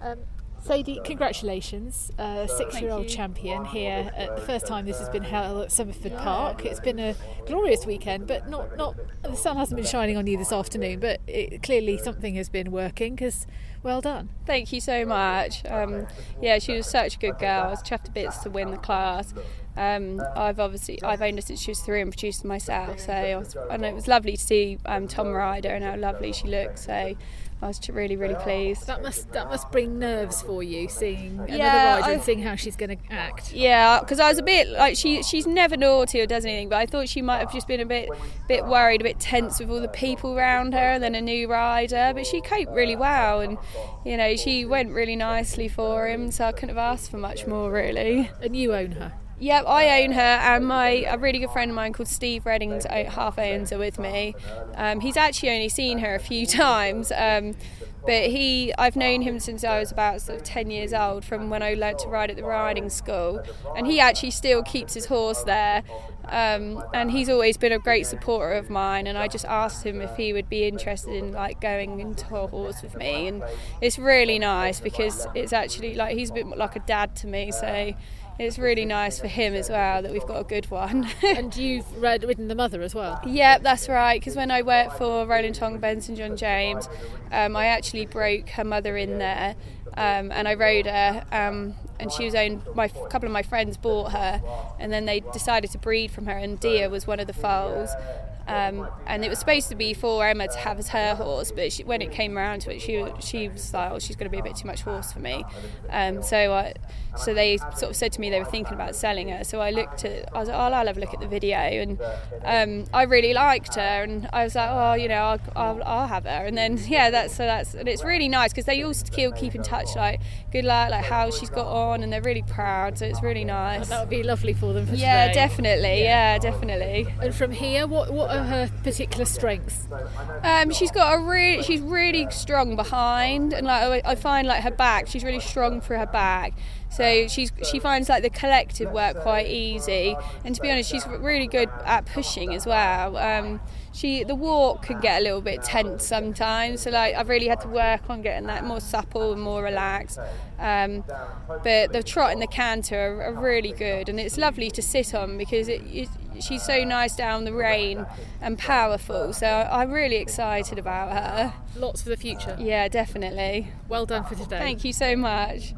Um, Sadie, congratulations, uh, six-year-old champion here. At the first time this has been held at Somerford Park. It's been a glorious weekend, but not not the sun hasn't been shining on you this afternoon. But it, clearly something has been working. Because well done. Thank you so much. Um, yeah, she was such a good girl. I was chuffed to bits to win the class. Um, I've obviously I've owned her since she was three and produced myself. So I was, and it was lovely to see um, Tom Ryder and how lovely she looked. So I was really really pleased. That must that must bring nerves for you seeing another Yeah, rider and seeing how she's going to act. Yeah, because I was a bit like she she's never naughty or does anything, but I thought she might have just been a bit bit worried, a bit tense with all the people around her, and then a new rider. But she coped really well, and you know she went really nicely for him, so I couldn't have asked for much more really. And you own her. Yep, I own her, and my a really good friend of mine called Steve Reddings half owns her with me. Um, he's actually only seen her a few times, um, but he I've known him since I was about sort of ten years old, from when I learnt to ride at the riding school, and he actually still keeps his horse there. Um, and he's always been a great supporter of mine, and I just asked him if he would be interested in like going into a horse with me, and it's really nice because it's actually like he's a bit like a dad to me, so it's really nice for him as well that we've got a good one. and you've rid- ridden the mother as well. Yep, that's right. Because when I worked for Roland Tong, Benson, John James, um, I actually broke her mother in there, um, and I rode her. Um, and she was owned. My a couple of my friends bought her, and then they decided to breed from her. And Dia was one of the foals. Um, and it was supposed to be for Emma to have as her horse, but she, when it came around to it, she she was like, "Oh, she's going to be a bit too much horse for me." Um, so I, so they sort of said to me they were thinking about selling her. So I looked at, I was like, "Oh, I'll have a look at the video," and um, I really liked her, and I was like, "Oh, you know, I'll, I'll, I'll have her." And then yeah, that's so that's and it's really nice because they all still keep in touch, like good luck, like how she's got on, and they're really proud. So it's really nice. That would be lovely for them for Yeah, today. definitely. Yeah, definitely. And from here, what what are her particular strengths? Um, she's got a really, she's really strong behind, and like I find like her back, she's really strong for her back. So she's she finds like the collective work quite easy, and to be honest, she's really good at pushing as well. Um, she the walk can get a little bit tense sometimes, so like I've really had to work on getting that more supple and more relaxed. Um, but the trot and the canter are, are really good, and it's lovely to sit on because it, it, she's so nice down the rein and powerful. So I'm really excited about her. Lots for the future. Yeah, definitely. Well done for today. Thank you so much.